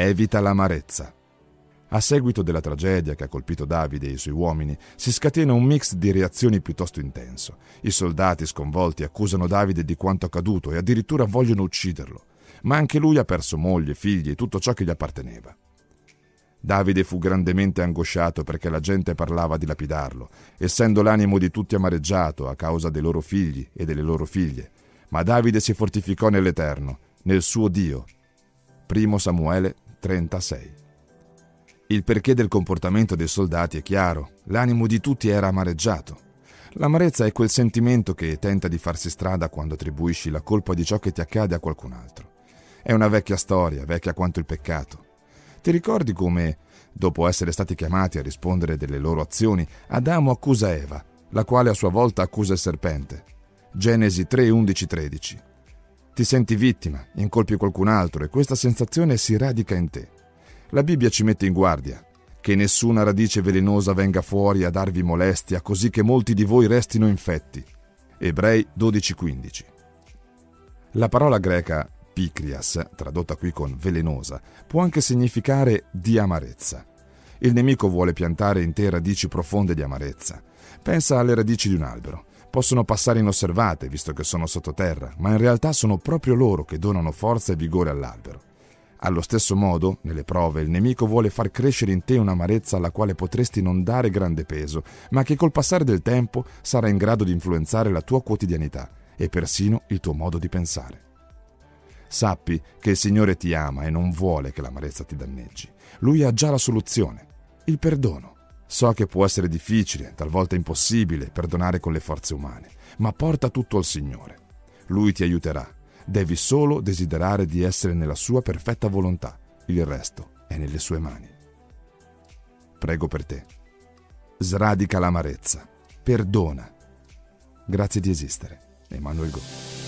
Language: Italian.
Evita l'amarezza. A seguito della tragedia che ha colpito Davide e i suoi uomini, si scatena un mix di reazioni piuttosto intenso. I soldati sconvolti accusano Davide di quanto accaduto e addirittura vogliono ucciderlo. Ma anche lui ha perso moglie, figli e tutto ciò che gli apparteneva. Davide fu grandemente angosciato perché la gente parlava di lapidarlo, essendo l'animo di tutti amareggiato a causa dei loro figli e delle loro figlie. Ma Davide si fortificò nell'Eterno, nel suo Dio. Primo Samuele 36. Il perché del comportamento dei soldati è chiaro, l'animo di tutti era amareggiato. L'amarezza è quel sentimento che tenta di farsi strada quando attribuisci la colpa di ciò che ti accade a qualcun altro. È una vecchia storia, vecchia quanto il peccato. Ti ricordi come, dopo essere stati chiamati a rispondere delle loro azioni, Adamo accusa Eva, la quale a sua volta accusa il serpente? Genesi 3, 11, 13. Ti senti vittima, incolpi qualcun altro e questa sensazione si radica in te. La Bibbia ci mette in guardia che nessuna radice velenosa venga fuori a darvi molestia, così che molti di voi restino infetti. Ebrei 12:15. La parola greca picrias, tradotta qui con velenosa, può anche significare di amarezza. Il nemico vuole piantare in te radici profonde di amarezza. Pensa alle radici di un albero. Possono passare inosservate, visto che sono sottoterra, ma in realtà sono proprio loro che donano forza e vigore all'albero. Allo stesso modo, nelle prove, il nemico vuole far crescere in te un'amarezza alla quale potresti non dare grande peso, ma che col passare del tempo sarà in grado di influenzare la tua quotidianità e persino il tuo modo di pensare. Sappi che il Signore ti ama e non vuole che l'amarezza ti danneggi. Lui ha già la soluzione, il perdono. So che può essere difficile, talvolta impossibile, perdonare con le forze umane, ma porta tutto al Signore. Lui ti aiuterà Devi solo desiderare di essere nella sua perfetta volontà. Il resto è nelle sue mani. Prego per te. Sradica l'amarezza. Perdona. Grazie di esistere. Emanuel Go.